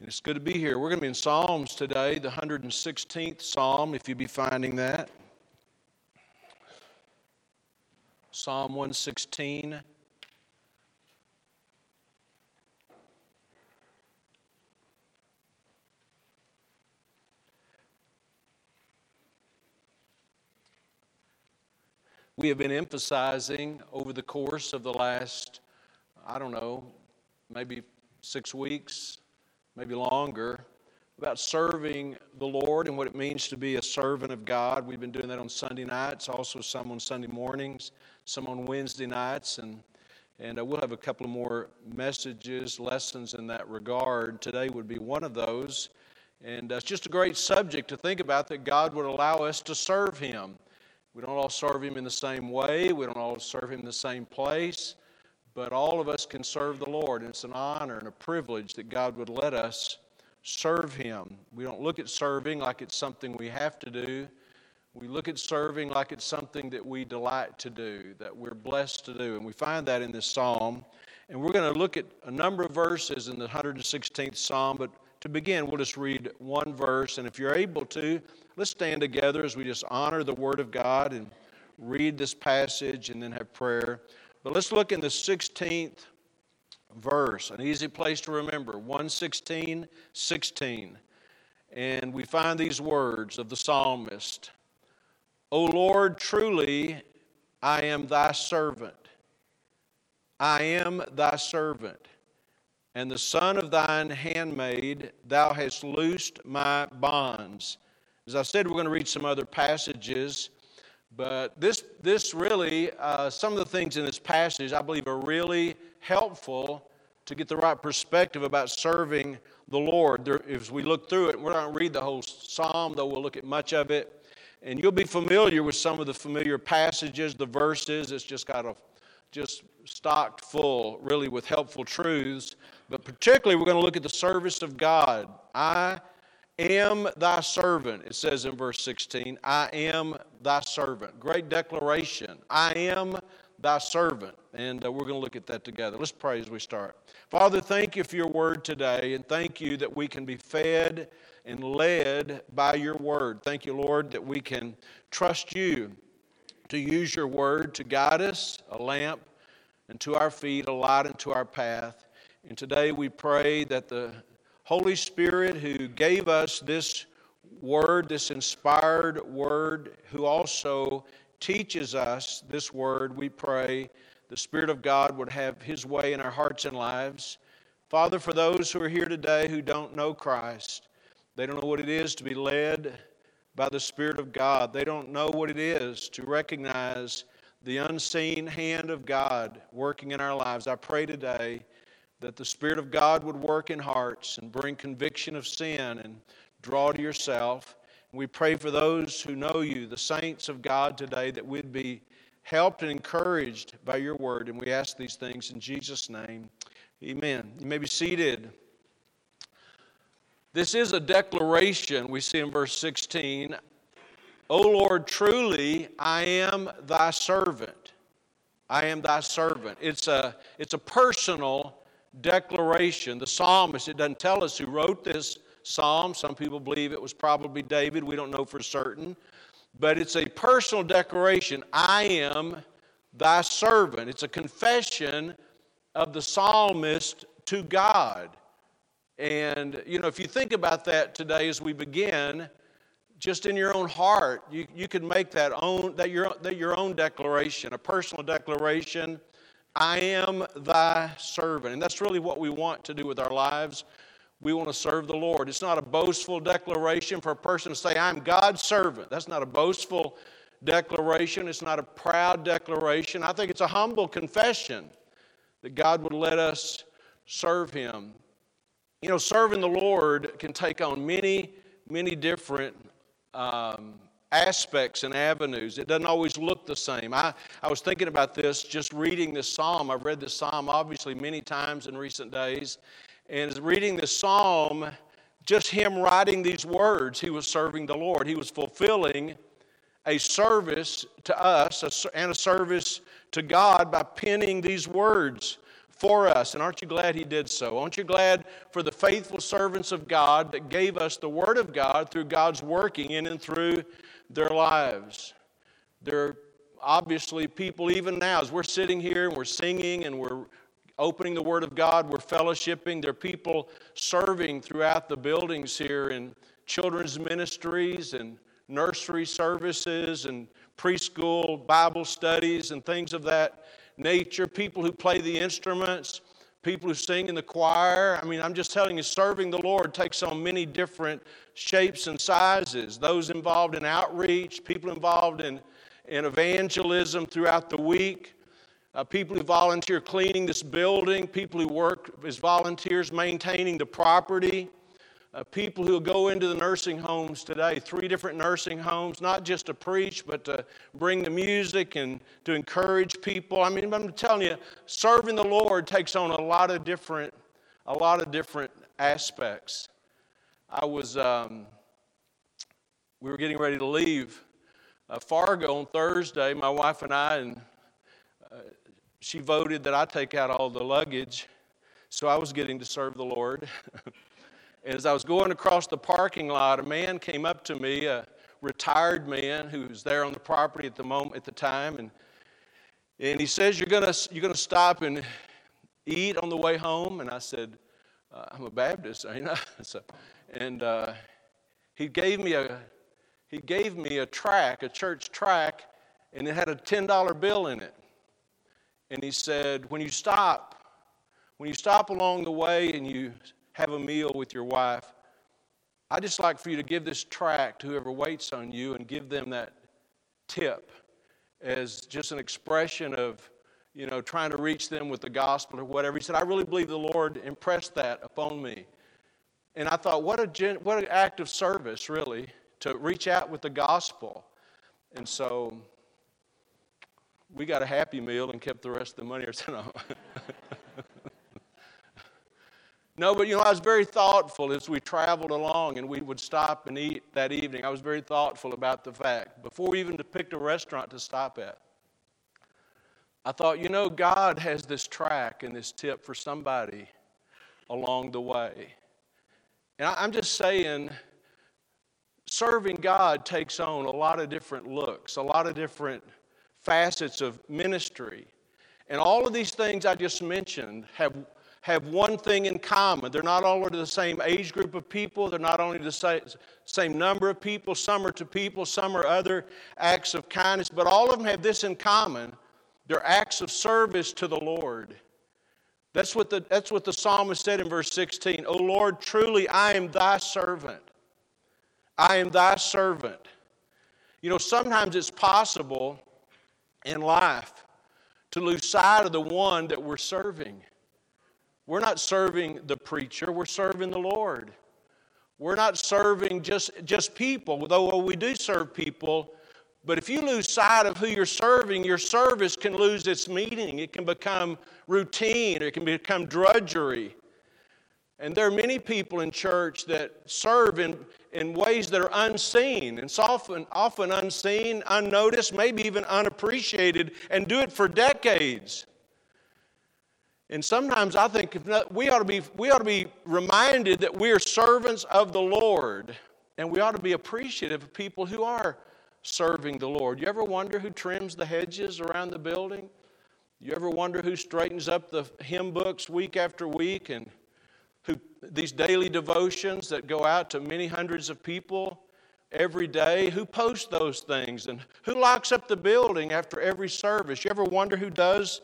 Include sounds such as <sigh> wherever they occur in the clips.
And it's good to be here. We're going to be in Psalms today, the 116th Psalm, if you'd be finding that. Psalm 116. We have been emphasizing over the course of the last, I don't know, maybe six weeks, maybe longer, about serving the Lord and what it means to be a servant of God. We've been doing that on Sunday nights, also some on Sunday mornings, some on Wednesday nights, and and uh, we'll have a couple more messages, lessons in that regard. Today would be one of those. And uh, it's just a great subject to think about that God would allow us to serve Him. We don't all serve Him in the same way, we don't all serve Him in the same place, but all of us can serve the Lord. And it's an honor and a privilege that God would let us serve Him. We don't look at serving like it's something we have to do. We look at serving like it's something that we delight to do, that we're blessed to do. And we find that in this psalm. And we're going to look at a number of verses in the 116th psalm, but to begin, we'll just read one verse. And if you're able to, let's stand together as we just honor the Word of God and read this passage and then have prayer. But let's look in the 16th verse, an easy place to remember 116, 16. And we find these words of the psalmist O Lord, truly I am thy servant. I am thy servant, and the son of thine handmaid, thou hast loosed my bonds. As I said, we're going to read some other passages but this, this really, uh, some of the things in this passage I believe are really helpful to get the right perspective about serving the Lord. There, as we look through it, we're not going to read the whole psalm, though we'll look at much of it. And you'll be familiar with some of the familiar passages, the verses. It's just got a just stocked full, really, with helpful truths. But particularly, we're going to look at the service of God. I am thy servant, it says in verse 16. I am thy servant. Great declaration. I am thy servant. And uh, we're going to look at that together. Let's pray as we start. Father, thank you for your word today, and thank you that we can be fed and led by your word. Thank you, Lord, that we can trust you to use your word to guide us, a lamp unto our feet, a light unto our path. And today we pray that the Holy Spirit, who gave us this word, this inspired word, who also teaches us this word, we pray the Spirit of God would have His way in our hearts and lives. Father, for those who are here today who don't know Christ, they don't know what it is to be led by the Spirit of God. They don't know what it is to recognize the unseen hand of God working in our lives. I pray today that the Spirit of God would work in hearts and bring conviction of sin and draw to yourself. We pray for those who know you, the saints of God today, that we'd be helped and encouraged by your word. And we ask these things in Jesus' name. Amen. You may be seated. This is a declaration we see in verse 16. O Lord, truly I am thy servant. I am thy servant. It's a, it's a personal declaration. The psalmist, it doesn't tell us who wrote this psalm. Some people believe it was probably David. We don't know for certain. But it's a personal declaration I am thy servant. It's a confession of the psalmist to God. And, you know, if you think about that today as we begin, just in your own heart, you, you can make that, own, that, your, that your own declaration, a personal declaration I am thy servant. And that's really what we want to do with our lives. We want to serve the Lord. It's not a boastful declaration for a person to say, I'm God's servant. That's not a boastful declaration. It's not a proud declaration. I think it's a humble confession that God would let us serve Him. You know, serving the Lord can take on many, many different um, aspects and avenues. It doesn't always look the same. I, I was thinking about this just reading this psalm. I've read this psalm obviously many times in recent days. And reading this psalm, just him writing these words, he was serving the Lord. He was fulfilling a service to us and a service to God by penning these words for us. And aren't you glad He did so? Aren't you glad for the faithful servants of God that gave us the Word of God through God's working in and through their lives? There are obviously people, even now, as we're sitting here and we're singing and we're opening the Word of God, we're fellowshipping. There are people serving throughout the buildings here in children's ministries and nursery services and preschool Bible studies and things of that nature, people who play the instruments, people who sing in the choir. I mean, I'm just telling you, serving the Lord takes on many different shapes and sizes. Those involved in outreach, people involved in, in evangelism throughout the week. Uh, people who volunteer cleaning this building, people who work as volunteers maintaining the property, uh, people who go into the nursing homes today, three different nursing homes, not just to preach, but to bring the music and to encourage people. I mean, I'm telling you, serving the Lord takes on a lot of different, a lot of different aspects. I was, um, we were getting ready to leave uh, Fargo on Thursday, my wife and I, and uh, she voted that I take out all the luggage. So I was getting to serve the Lord. <laughs> as I was going across the parking lot, a man came up to me, a retired man who was there on the property at the moment at the time, and and he says, "You're gonna you're gonna stop and eat on the way home." And I said, uh, "I'm a Baptist, ain't I?" <laughs> so, and uh, he gave me a he gave me a tract, a church tract, and it had a ten dollar bill in it. And he said, "When you stop, when you stop along the way and you have a meal with your wife, I just like for you to give this tract to whoever waits on you and give them that tip as just an expression of, you know, trying to reach them with the gospel or whatever. He said, I really believe the Lord impressed that upon me. And I thought, what, a gen- what an act of service, really, to reach out with the gospel. And so we got a happy meal and kept the rest of the money. <laughs> Or so, <laughs> No, but you know, I was very thoughtful as we traveled along and we would stop and eat that evening. I was very thoughtful about the fact, before we even picked a restaurant to stop at, I thought, you know, God has this tract and this tip for somebody along the way. And I'm just saying, serving God takes on a lot of different looks, a lot of different facets of ministry. And all of these things I just mentioned have have one thing in common. They're not all the same age group of people, they're not only the same number of people, some are to people, some are other acts of kindness, but all of them have this in common. They're acts of service to the Lord. That's what the, that's what the psalmist said in verse 16. O Lord, truly I am thy servant. I am thy servant. You know, sometimes it's possible in life to lose sight of the one that we're serving. We're not serving the preacher, we're serving the Lord. We're not serving just, just people, though we do serve people. But if you lose sight of who you're serving, your service can lose its meaning. It can become routine, it can become drudgery. And there are many people in church that serve in, in ways that are unseen. And often, often unseen, unnoticed, maybe even unappreciated, and do it for decades. And sometimes I think we ought to be, we ought to be reminded that we are servants of the Lord. And we ought to be appreciative of people who are serving the Lord. You ever wonder who trims the hedges around the building? You ever wonder who straightens up the hymn books week after week and who these daily devotions that go out to many hundreds of people every day? Who posts those things and who locks up the building after every service? You ever wonder who does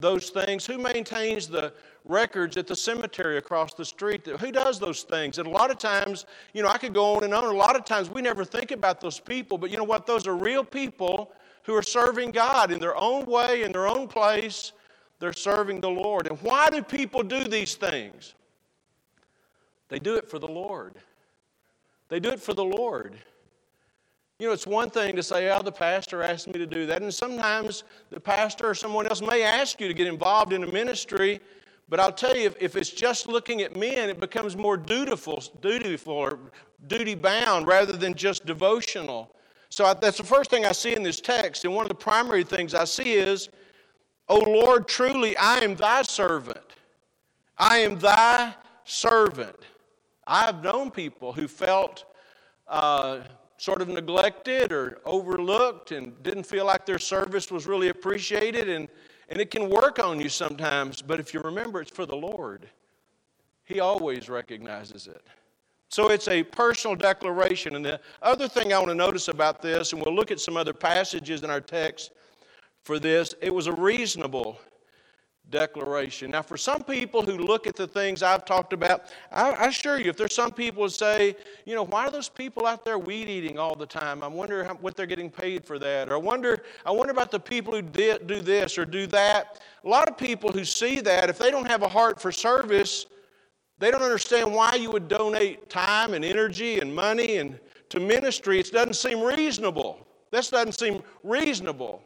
those things? Who maintains the records at the cemetery across the street? Who does those things? And a lot of times, you know, I could go on and on. A lot of times we never think about those people, but you know what? Those are real people who are serving God in their own way, in their own place. They're serving the Lord. And why do people do these things? They do it for the Lord. They do it for the Lord. You know, it's one thing to say, oh, the pastor asked me to do that. And sometimes the pastor or someone else may ask you to get involved in a ministry. But I'll tell you, if, it's just looking at men, it becomes more dutiful, dutiful or duty bound rather than just devotional. So I, that's the first thing I see in this text. And one of the primary things I see is O Lord, truly I am thy servant. I am thy servant. I've known people who felt uh, sort of neglected or overlooked and didn't feel like their service was really appreciated, and, and it can work on you sometimes, but if you remember, it's for the Lord. He always recognizes it. So it's a personal declaration. And the other thing I want to notice about this, and we'll look at some other passages in our text for this, it was a reasonable declaration. Now, for some people who look at the things I've talked about, I, assure you, if there's some people who say, you know, why are those people out there weed eating all the time? I wonder how, what they're getting paid for that. Or I wonder, I wonder about the people who did, do this or do that. A lot of people who see that, if they don't have a heart for service, they don't understand why you would donate time and energy and money and to ministry. It doesn't seem reasonable. This doesn't seem reasonable.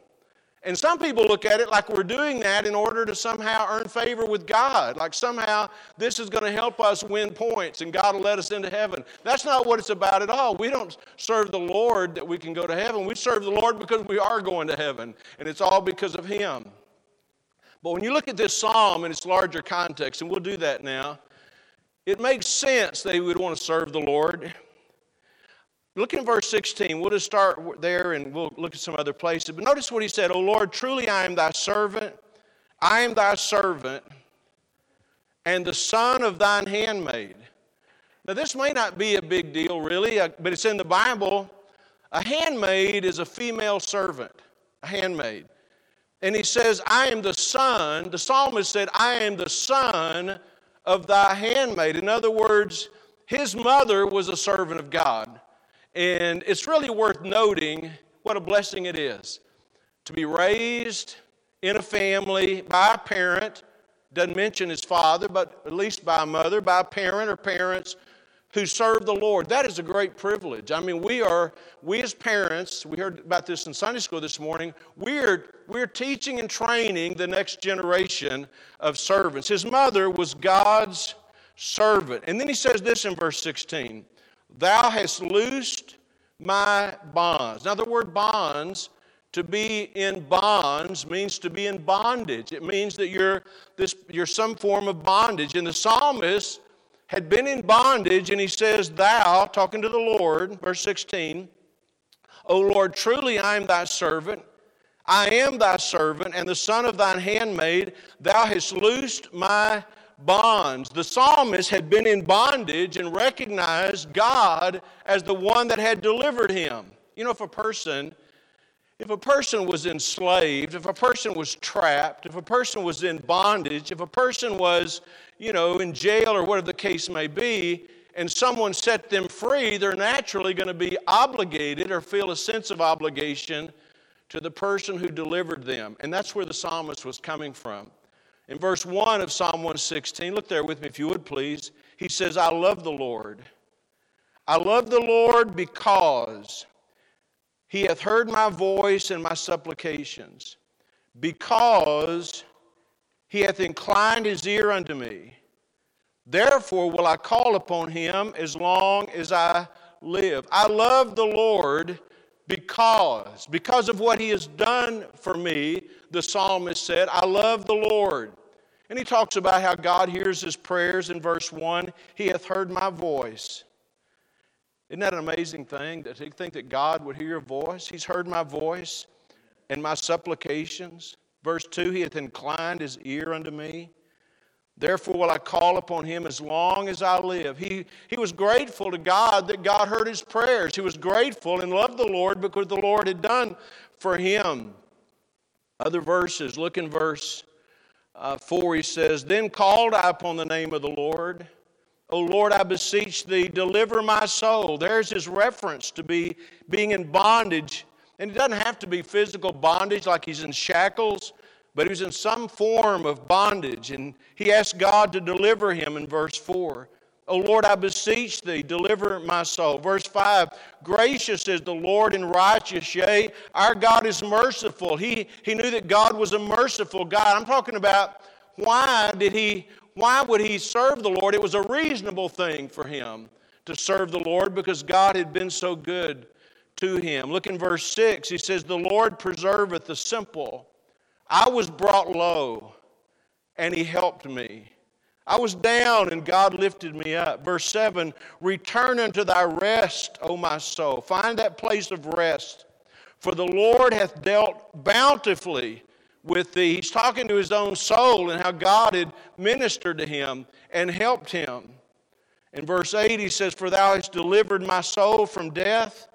And some people look at it like we're doing that in order to somehow earn favor with God, like somehow this is going to help us win points and God will let us into heaven. That's not what it's about at all. We don't serve the Lord that we can go to heaven. We serve the Lord because we are going to heaven, and it's all because of Him. But when you look at this psalm in its larger context, and we'll do that now, it makes sense that they would want to serve the Lord. Look in verse 16. We'll just start there and we'll look at some other places. But notice what he said O Lord, truly I am thy servant. I am thy servant and the son of thine handmaid. Now, this may not be a big deal, really, uh, but it's in the Bible. A handmaid is a female servant, a handmaid. And he says, I am the son. The psalmist said, I am the son of thy handmaid. In other words, his mother was a servant of God. And it's really worth noting what a blessing it is to be raised in a family by a parent, doesn't mention his father, but at least by a mother, by a parent or parents who serve the Lord. That is a great privilege. I mean, we are, we as parents, we heard about this in Sunday school this morning, we're, we're teaching and training the next generation of servants. His mother was God's servant. And then he says this in verse 16 Thou hast loosed my bonds. Now, the word bonds, to be in bonds, means to be in bondage. It means that you're, this, you're some form of bondage. And the psalmist had been in bondage, and he says, Thou, talking to the Lord, verse 16, O Lord, truly I am thy servant. I am thy servant and the son of thine handmaid. Thou hast loosed my bonds. The psalmist had been in bondage and recognized God as the one that had delivered him. You know, if a person if a person was enslaved, if a person was trapped, if a person was in bondage, if a person was, you know, in jail or whatever the case may be, and someone set them free, they're naturally going to be obligated or feel a sense of obligation to the person who delivered them. And that's where the psalmist was coming from. In verse 1 of Psalm 116, look there with me if you would please. He says, I love the Lord. I love the Lord because he hath heard my voice and my supplications, because he hath inclined his ear unto me. Therefore will I call upon him as long as I live. I love the Lord because, because of what he has done for me, the psalmist said, I love the Lord. And he talks about how God hears his prayers in verse 1 He hath heard my voice. Isn't that an amazing thing to think that God would hear your voice? He's heard my voice and my supplications. Verse 2 He hath inclined his ear unto me. Therefore will I call upon him as long as I live. He, he was grateful to God that God heard his prayers. He was grateful and loved the Lord because the Lord had done for him. Other verses, look in verse uh, 4, he says, Then called I upon the name of the Lord. O Lord, I beseech thee, deliver my soul. There's his reference to be being in bondage. And it doesn't have to be physical bondage like he's in shackles, but he was in some form of bondage. And he asked God to deliver him in verse 4. O Lord, I beseech thee, deliver my soul. Verse 5 Gracious is the Lord and righteous, yea, our God is merciful. He, he knew that God was a merciful God. I'm talking about why did he, why would he serve the Lord? It was a reasonable thing for him to serve the Lord because God had been so good to him. Look in verse 6. He says, The Lord preserveth the simple. I was brought low, and he helped me. I was down, and God lifted me up. Verse 7 Return unto thy rest, O my soul. Find that place of rest. For the Lord hath dealt bountifully with thee. He's talking to his own soul and how God had ministered to him and helped him. In verse 8, he says, For thou hast delivered my soul from death,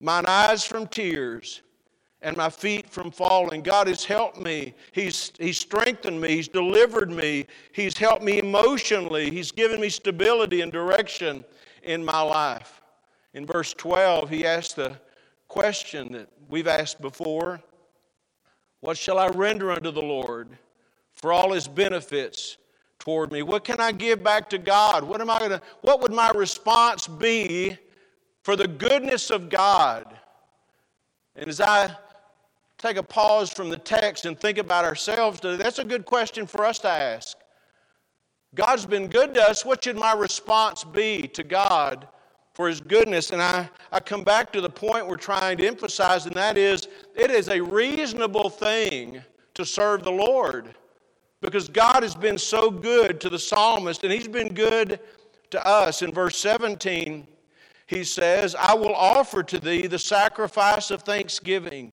mine eyes from tears, and my feet from falling. God has helped me. He's, he's strengthened me. He's delivered me. He's helped me emotionally. He's given me stability and direction in my life. In verse 12, he asked the question that we've asked before What shall I render unto the Lord for all his benefits? toward me? What can I give back to God? What am I going to what would my response be for the goodness of God? And as I take a pause from the text and think about ourselves that's a good question for us to ask. God's been good to us. What should my response be to God for His goodness? And I, I come back to the point we're trying to emphasize, and that is it is a reasonable thing to serve the Lord because God has been so good to the psalmist and he's been good to us. In verse 17, he says, I will offer to thee the sacrifice of thanksgiving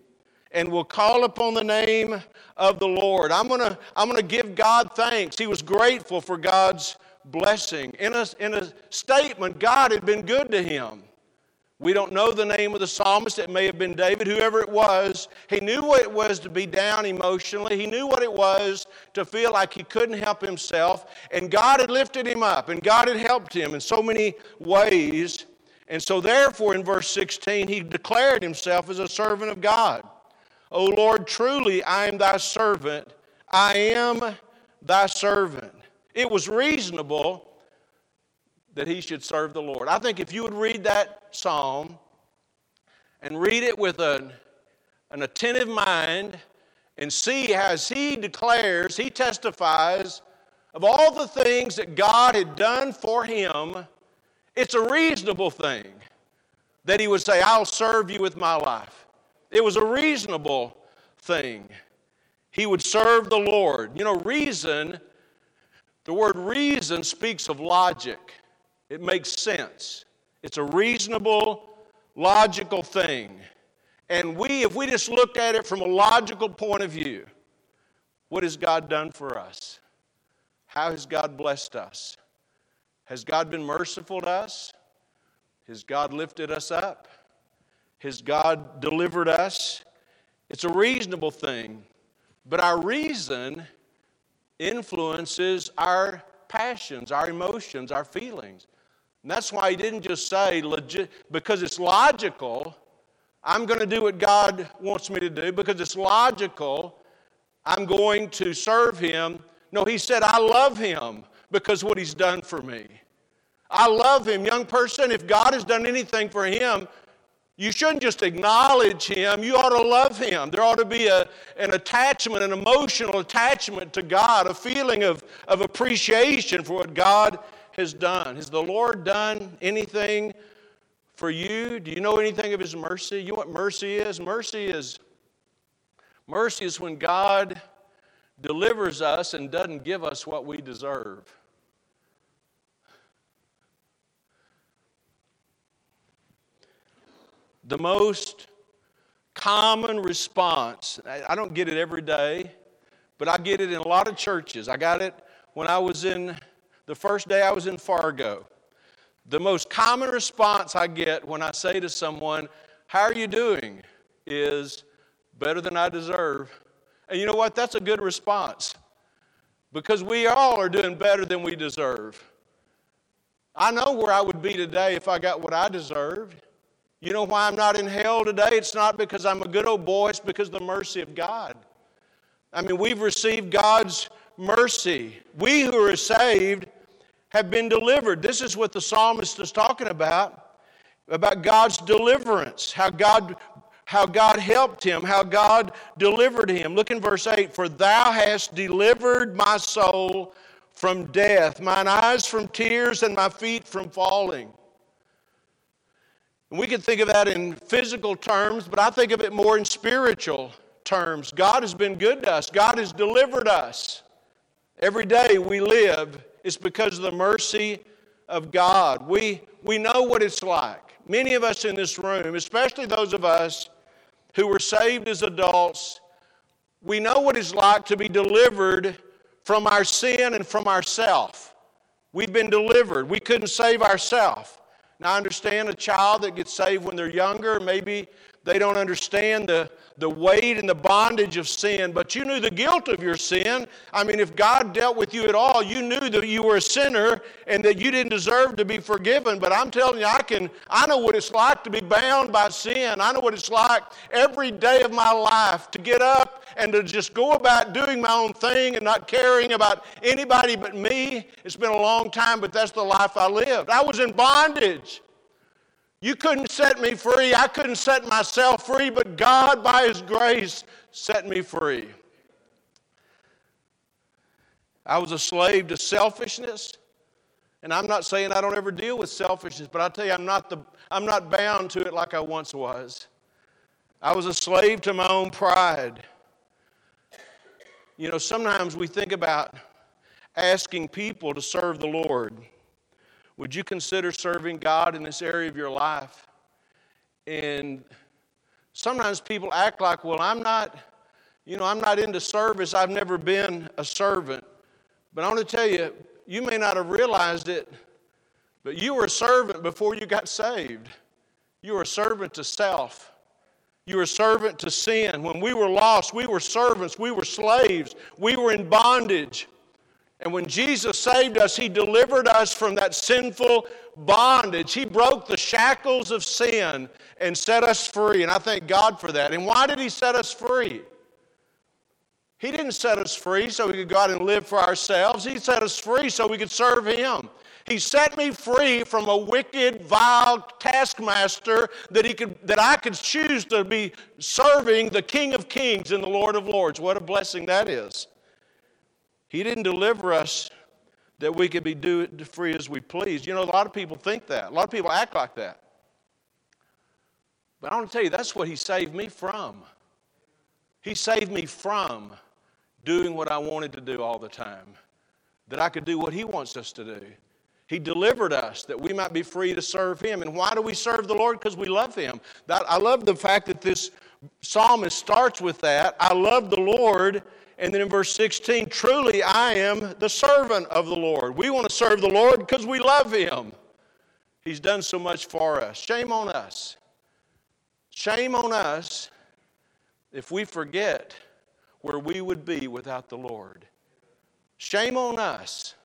and will call upon the name of the Lord. I'm going to I'm going to give God thanks. He was grateful for God's blessing. In a, in a statement, God had been good to him. We don't know the name of the psalmist. It may have been David, whoever it was. He knew what it was to be down emotionally. He knew what it was to feel like he couldn't help himself. And God had lifted him up, and God had helped him in so many ways. And so, therefore, in verse 16, he declared himself as a servant of God. O Lord, truly I am thy servant. I am thy servant. It was reasonable that he should serve the Lord. I think if you would read that psalm and read it with an, an attentive mind and see as he declares, he testifies of all the things that God had done for him, it's a reasonable thing that he would say, I'll serve you with my life. It was a reasonable thing. He would serve the Lord. You know, reason, the word reason speaks of logic. It makes sense. It's a reasonable, logical thing. And we, if we just looked at it from a logical point of view, what has God done for us? How has God blessed us? Has God been merciful to us? Has God lifted us up? Has God delivered us? It's a reasonable thing. But our reason influences our passions, our emotions, our feelings. And that's why he didn't just say, because it's logical, I'm going to do what God wants me to do. Because it's logical, I'm going to serve him. No, he said, I love him because what he's done for me. I love him. Young person, if God has done anything for him, you shouldn't just acknowledge him, you ought to love him. There ought to be a, an attachment, an emotional attachment to God, a feeling of, of appreciation for what God has done. Has the Lord done anything for you? Do you know anything of His mercy? You know what mercy is? Mercy is mercy is when God delivers us and doesn't give us what we deserve. The most common response, I don't get it every day, but I get it in a lot of churches. I got it when I was in the first day I was in Fargo, the most common response I get when I say to someone, How are you doing? is better than I deserve. And you know what? That's a good response because we all are doing better than we deserve. I know where I would be today if I got what I deserved. You know why I'm not in hell today? It's not because I'm a good old boy, it's because of the mercy of God. I mean, we've received God's mercy. We who are saved have been delivered. This is what the psalmist is talking about about God's deliverance, how God how God helped him, how God delivered him. Look in verse 8, for thou hast delivered my soul from death, mine eyes from tears and my feet from falling. And we can think of that in physical terms, but I think of it more in spiritual terms. God has been good to us, God has delivered us. Every day we live is because of the mercy of God. We, we know what it's like. Many of us in this room, especially those of us who were saved as adults, we know what it's like to be delivered from our sin and from ourself. We've been delivered. We couldn't save ourselves. Now, I understand a child that gets saved when they're younger, maybe they don't understand the, the weight and the bondage of sin, but you knew the guilt of your sin. I mean, if God dealt with you at all, you knew that you were a sinner and that you didn't deserve to be forgiven. But I'm telling you, I can I know what it's like to be bound by sin. I know what it's like every day of my life to get up and to just go about doing my own thing and not caring about anybody but me. It's been a long time, but that's the life I lived. I was in bondage. You couldn't set me free. I couldn't set myself free, but God, by His grace, set me free. I was a slave to selfishness. And I'm not saying I don't ever deal with selfishness, but I tell you, I'm not, the, I'm not bound to it like I once was. I was a slave to my own pride. You know, sometimes we think about asking people to serve the Lord. Would you consider serving God in this area of your life? And sometimes people act like, well, I'm not, you know, I'm not into service. I've never been a servant. But I want to tell you, you may not have realized it, but you were a servant before you got saved. You were a servant to self. You were servant to sin. When we were lost, we were servants. We were slaves. We were in bondage. And when Jesus saved us, He delivered us from that sinful bondage. He broke the shackles of sin and set us free. And I thank God for that. And why did He set us free? He didn't set us free so we could go out and live for ourselves. He set us free so we could serve Him. He set me free from a wicked, vile taskmaster that, he could, that I could choose to be serving the King of Kings and the Lord of Lords. What a blessing that is. He didn't deliver us that we could be do it free as we please. You know, a lot of people think that. A lot of people act like that. But I want to tell you, that's what He saved me from. He saved me from doing what I wanted to do all the time, that I could do what He wants us to do. He delivered us that we might be free to serve Him. And why do we serve the Lord? Because we love Him. That, I love the fact that this psalmist starts with that. I love the Lord and then in verse 16, truly I am the servant of the Lord. We want to serve the Lord because we love Him. He's done so much for us. Shame on us. Shame on us if we forget where we would be without the Lord. Shame on us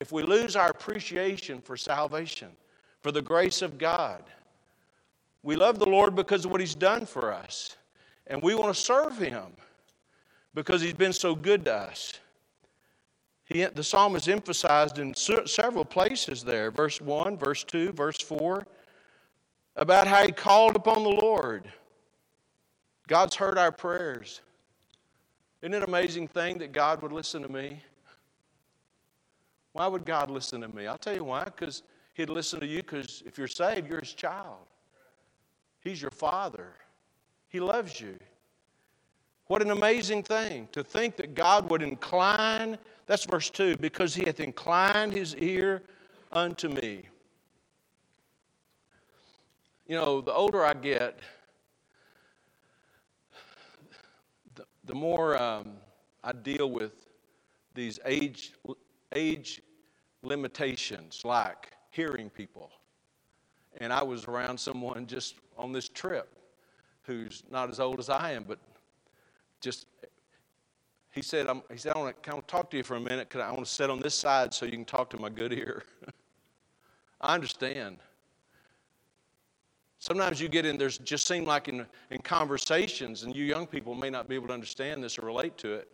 if we lose our appreciation for salvation, for the grace of God. We love the Lord because of what He's done for us, and we want to serve Him because he's been so good to us. He, the psalmist emphasized in several places there verse 1, verse 2, verse 4 about how he called upon the Lord. God's heard our prayers. Isn't it an amazing thing that God would listen to me? Why would God listen to me? I'll tell you why. Because He'd listen to you because if you're saved, you're His child. He's your Father. He loves you. What an amazing thing to think that God would incline, that's verse 2, because he hath inclined his ear unto me. You know, the older I get, the, the more um, I deal with these age, age limitations like hearing people. And I was around someone just on this trip who's not as old as I am, but just he said, I'm, he said, I want to kind of talk to you for a minute because I want to sit on this side so you can talk to my good ear. <laughs> I understand. Sometimes you get in, there's just seem like in, in conversations, and you young people may not be able to understand this or relate to it,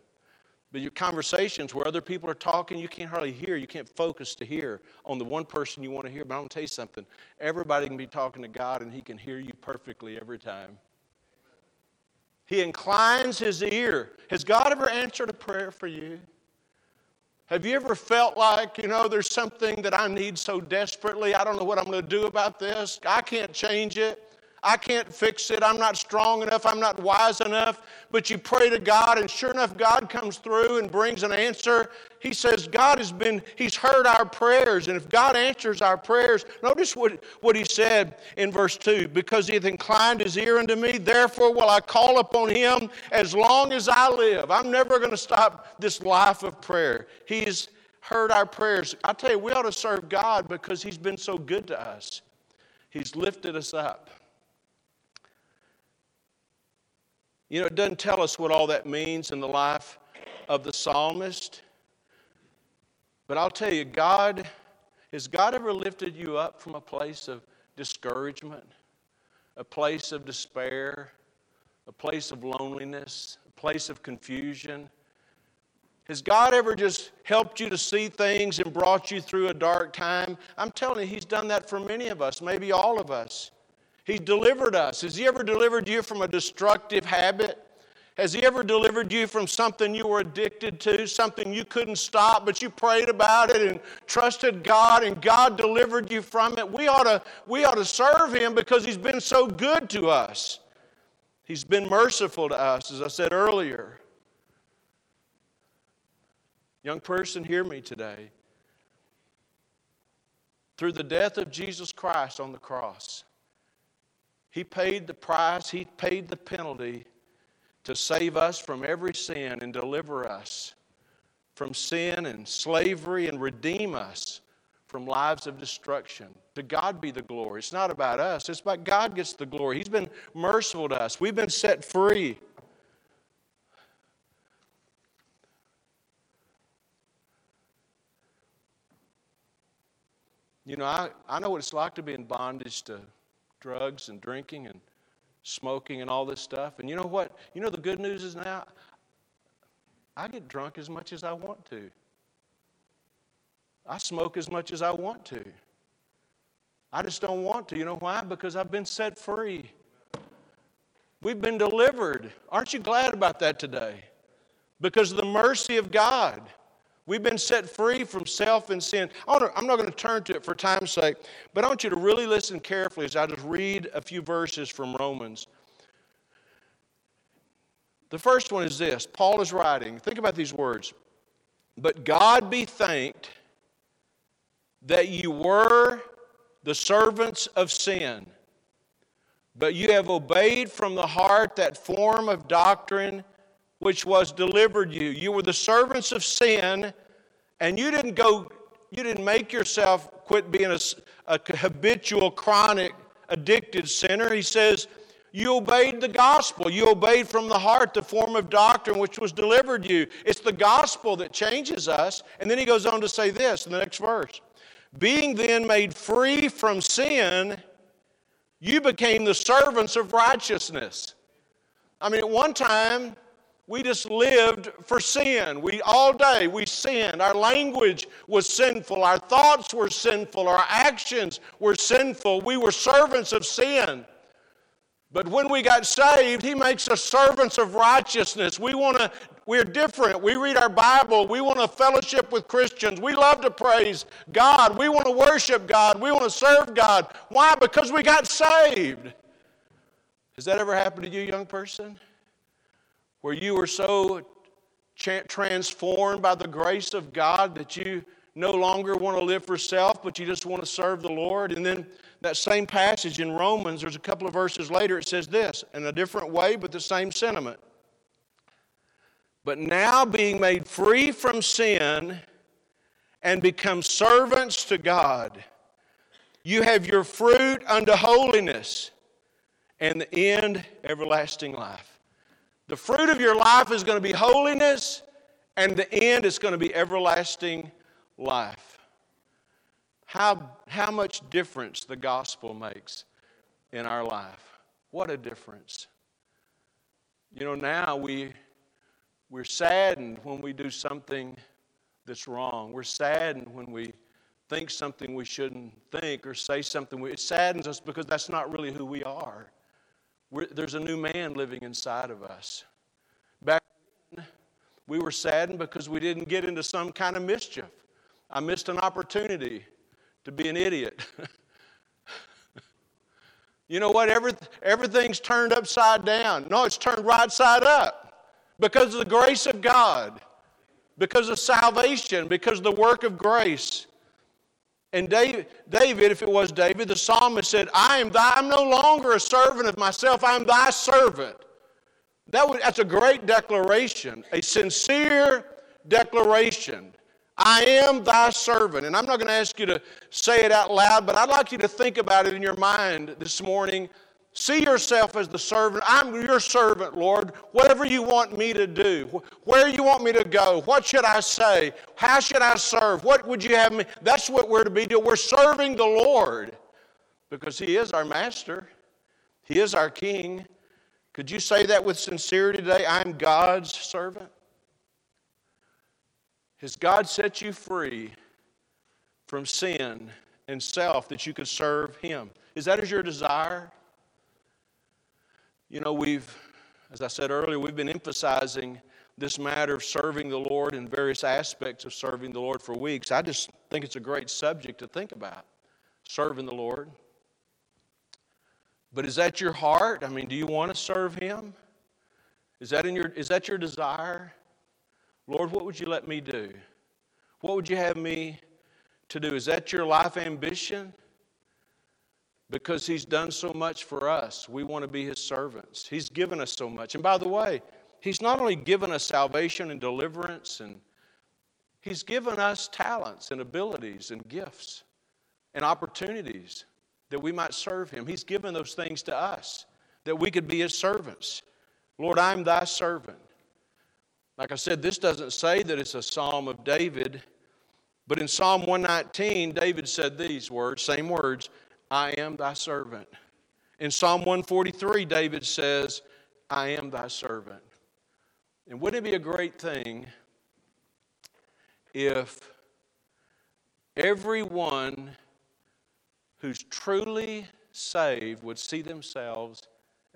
but your conversations where other people are talking, you can't hardly hear. You can't focus to hear on the one person you want to hear. But I'm going to tell you something. Everybody can be talking to God, and He can hear you perfectly every time. He inclines his ear. Has God ever answered a prayer for you? Have you ever felt like, you know, there's something that I need so desperately? I don't know what I'm going to do about this. I can't change it. I can't fix it. I'm not strong enough. I'm not wise enough. But you pray to God, and sure enough, God comes through and brings an answer. He says, God has been, He's heard our prayers. And if God answers our prayers, notice what, what He said in verse 2 because He hath inclined His ear unto me, therefore will I call upon Him as long as I live. I'm never going to stop this life of prayer. He's heard our prayers. I tell you, we ought to serve God because He's been so good to us. He's lifted us up. You know, it doesn't tell us what all that means in the life of the psalmist. But I'll tell you, God, has God ever lifted you up from a place of discouragement, a place of despair, a place of loneliness, a place of confusion? Has God ever just helped you to see things and brought you through a dark time? I'm telling you, He's done that for many of us, maybe all of us. He's delivered us. Has He ever delivered you from a destructive habit? Has He ever delivered you from something you were addicted to, something you couldn't stop, but you prayed about it and trusted God and God delivered you from it? We ought to, we ought to serve Him because He's been so good to us. He's been merciful to us, as I said earlier. Young person, hear me today. Through the death of Jesus Christ on the cross, He paid the price, He paid the penalty to save us from every sin and deliver us from sin and slavery and redeem us from lives of destruction. To God be the glory. It's not about us, it's about God gets the glory. He's been merciful to us, we've been set free. You know, I, I know what it's like to be in bondage to drugs and drinking and smoking and all this stuff. And you know what? You know the good news is now I get drunk as much as I want to. I smoke as much as I want to. I just don't want to. You know why? Because I've been set free. We've been delivered. Aren't you glad about that today? Because of the mercy of God. We've been set free from self and sin. I'm not going to turn to it for time's sake, but I want you to really listen carefully as I just read a few verses from Romans. The first one is this Paul is writing, think about these words. But God be thanked that you were the servants of sin, but you have obeyed from the heart that form of doctrine which was delivered you. You were the servants of sin, and you didn't go, you didn't make yourself quit being a, a habitual, chronic, addicted sinner. He says, you obeyed the gospel. You obeyed from the heart the form of doctrine which was delivered you. It's the gospel that changes us. And then he goes on to say this in the next verse Being then made free from sin, you became the servants of righteousness. I mean, at one time, we just lived for sin. We all day we sinned. Our language was sinful. Our thoughts were sinful. Our actions were sinful. We were servants of sin. But when we got saved, he makes us servants of righteousness. We want to we're different. We read our Bible. We want to fellowship with Christians. We love to praise God. We want to worship God. We want to serve God. Why? Because we got saved. Has that ever happened to you, young person? Where you were so transformed by the grace of God that you no longer want to live for self, but you just want to serve the Lord. And then that same passage in Romans, there's a couple of verses later, it says this in a different way, but the same sentiment. But now being made free from sin and become servants to God, you have your fruit unto holiness and the end everlasting life. The fruit of your life is going to be holiness, and the end is going to be everlasting life. How, how much difference the gospel makes in our life. What a difference. You know, now we, we're saddened when we do something that's wrong. We're saddened when we think something we shouldn't think or say something. It saddens us because that's not really who we are. We're, there's a new man living inside of us. Back then, we were saddened because we didn't get into some kind of mischief. I missed an opportunity to be an idiot. <laughs> You know what? Every, everything's turned upside down. No, it's turned right side up because of the grace of God, because of salvation, because of the work of grace. And David, David, if it was David, the psalmist said, I am thy, I'm no longer a servant of myself, I'm thy servant. That would, that's a great declaration, a sincere declaration. I am thy servant. And I'm not going to ask you to say it out loud, but I'd like you to think about it in your mind this morning. See yourself as the servant. I'm your servant, Lord. Whatever you want me to do, where you want me to go, what should I say? How should I serve? What would you have me? That's what we're to be doing. We're serving the Lord because He is our master, He is our King. Could you say that with sincerity today? I'm God's servant. Has God set you free from sin and self that you could serve Him? Is that as your desire? You know, we've, as I said earlier, we've been emphasizing this matter of serving the Lord and various aspects of serving the Lord for weeks. I just think it's a great subject to think about serving the Lord. But is that your heart? I mean, do you want to serve Him? Is that, in your, is that your desire? Lord, what would you let me do? What would you have me to do? Is that your life ambition? Because He's done so much for us, we want to be His servants. He's given us so much. And by the way, He's not only given us salvation and deliverance, and He's given us talents and abilities and gifts and opportunities that we might serve Him. He's given those things to us that we could be His servants. Lord, I'm Thy servant. Like I said, this doesn't say that it's a psalm of David, but in Psalm 119, David said these words, same words, I am thy servant. In Psalm 143, David says, I am thy servant. And wouldn't it be a great thing if everyone who's truly saved would see themselves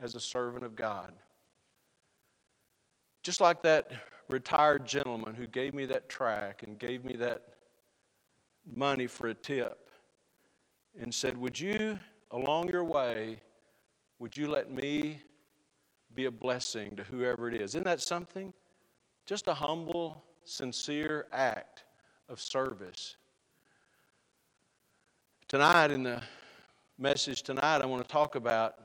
as a servant of God? Just like that retired gentleman who gave me that tract and gave me that money for a tip and said, Would you, along your way, would you let me be a blessing to whoever it is? Isn't that something? Just a humble, sincere act of service. Tonight, in the message tonight, I want to talk about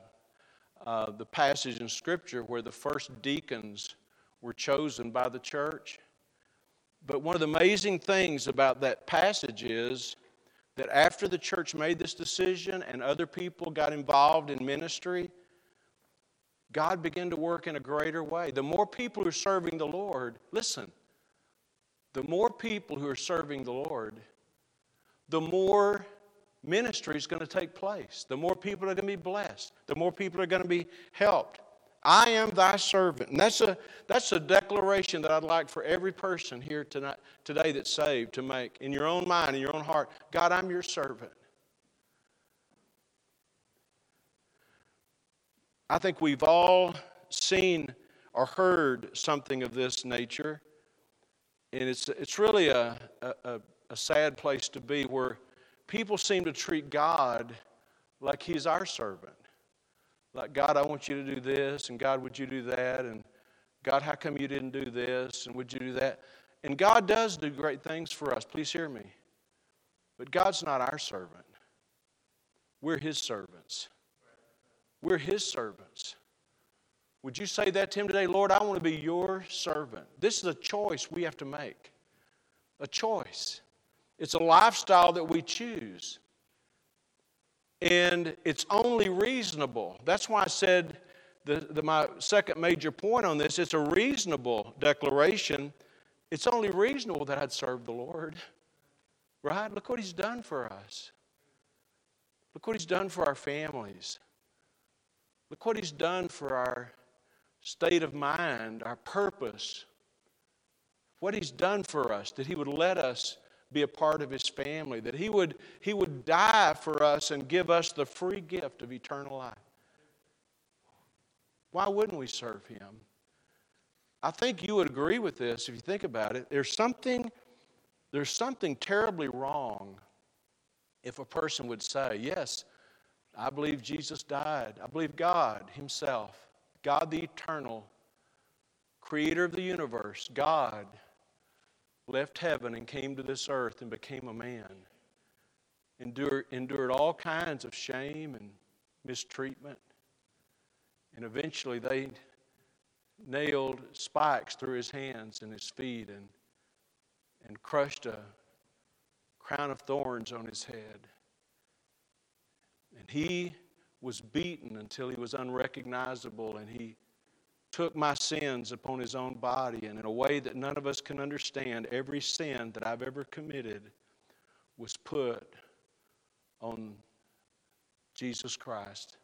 uh, the passage in Scripture where the first deacons were chosen by the church. But one of the amazing things about that passage is that after the church made this decision and other people got involved in ministry, God began to work in a greater way. The more people who are serving the Lord, listen, the more people who are serving the Lord, the more ministry is going to take place. The more people are going to be blessed. The more people are going to be helped. I am thy servant. And that's a, that's a declaration that I'd like for every person here tonight, today that's saved to make in your own mind, in your own heart. God, I'm your servant. I think we've all seen or heard something of this nature. And it's, it's really a, a, a sad place to be where people seem to treat God like He's our servant. Like, God, I want you to do this, and God, would you do that? And God, how come you didn't do this? And would you do that? And God does do great things for us. Please hear me. But God's not our servant. We're His servants. We're His servants. Would you say that to Him today? Lord, I want to be your servant. This is a choice we have to make. A choice. It's a lifestyle that we choose. And it's only reasonable. That's why I said the, the, my second major point on this it's a reasonable declaration. It's only reasonable that I'd serve the Lord. Right? Look what He's done for us. Look what He's done for our families. Look what He's done for our state of mind, our purpose. What He's done for us, that He would let us be a part of his family, that he would, he would die for us and give us the free gift of eternal life. Why wouldn't we serve him? I think you would agree with this if you think about it. There's something, there's something terribly wrong if a person would say, Yes, I believe Jesus died. I believe God Himself, God the eternal, creator of the universe, God, left heaven and came to this earth and became a man. Endured, endured all kinds of shame and mistreatment. And eventually they nailed spikes through his hands and his feet and, and crushed a crown of thorns on his head. And he was beaten until he was unrecognizable, and he took my sins upon his own body. And in a way that none of us can understand, every sin that I've ever committed was put on Jesus Christ.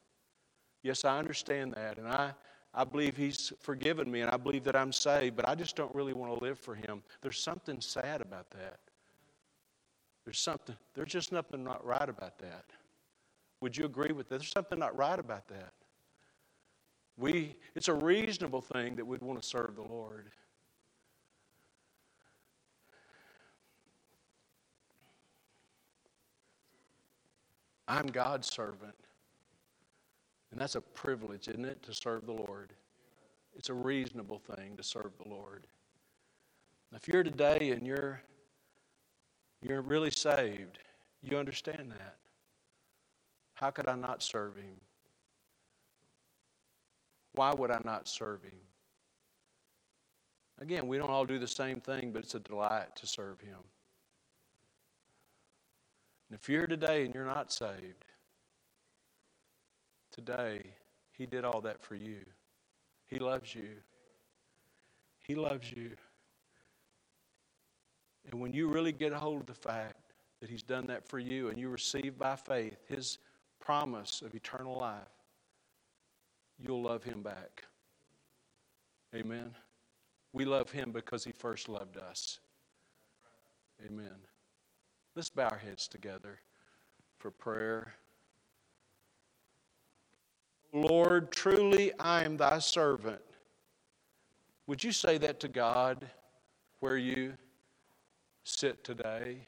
Yes, I understand that, and I, I believe He's forgiven me, and I believe that I'm saved, but I just don't really want to live for Him. There's something sad about that. There's something, there's just nothing not right about that. Would you agree with that? There's something not right about that. We, it's a reasonable thing that we'd want to serve the Lord. I'm God's servant. And that's a privilege, isn't it, to serve the Lord? It's a reasonable thing to serve the Lord. If you're today and you're you're really saved, you understand that. How could I not serve him? Why would I not serve him? Again, we don't all do the same thing, but it's a delight to serve him. And if you're today and you're not saved, today, He did all that for you. He loves you. He loves you. And when you really get a hold of the fact that He's done that for you and you receive by faith His promise of eternal life, you'll love Him back. Amen. We love Him because He first loved us. Amen. Let's bow our heads together for prayer. Lord, truly I am thy servant. Would you say that to God where you sit today,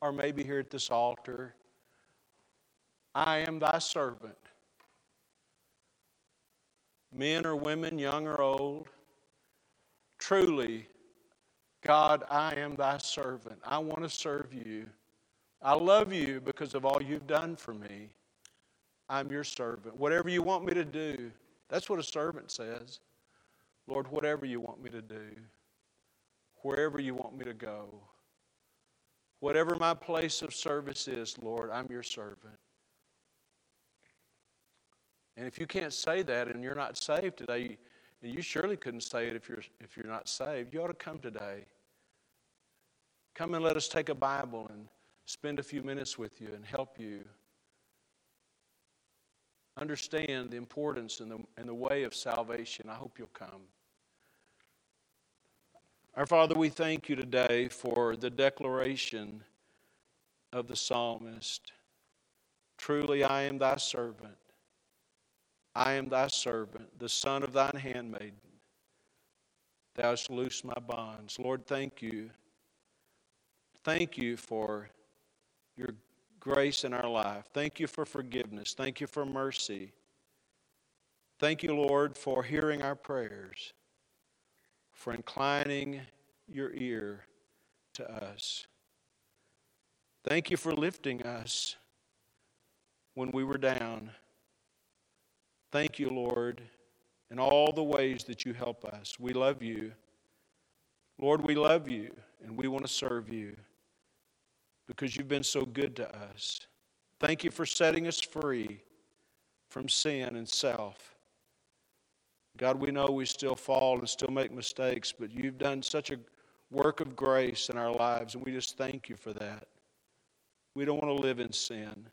or maybe here at this altar? I am thy servant. Men or women, young or old, truly, God, I am thy servant. I want to serve you. I love you because of all you've done for me. I'm your servant. Whatever you want me to do, that's what a servant says. Lord, whatever you want me to do, wherever you want me to go, whatever my place of service is, Lord, I'm your servant. And if you can't say that and you're not saved today, and you surely couldn't say it if you're, if you're not saved, you ought to come today. Come and let us take a Bible and spend a few minutes with you and help you understand the importance and the, and the way of salvation. I hope you'll come. Our Father, we thank you today for the declaration of the psalmist Truly, I am thy servant. I am thy servant, the son of thine handmaiden. Thou hast loosed my bonds. Lord, thank you. Thank you for your grace in our life. Thank you for forgiveness. Thank you for mercy. Thank you, Lord, for hearing our prayers, for inclining your ear to us. Thank you for lifting us when we were down. Thank you, Lord, in all the ways that you help us. We love you. Lord, we love you and we want to serve you because you've been so good to us. Thank you for setting us free from sin and self. God, we know we still fall and still make mistakes, but you've done such a work of grace in our lives, and we just thank you for that. We don't want to live in sin.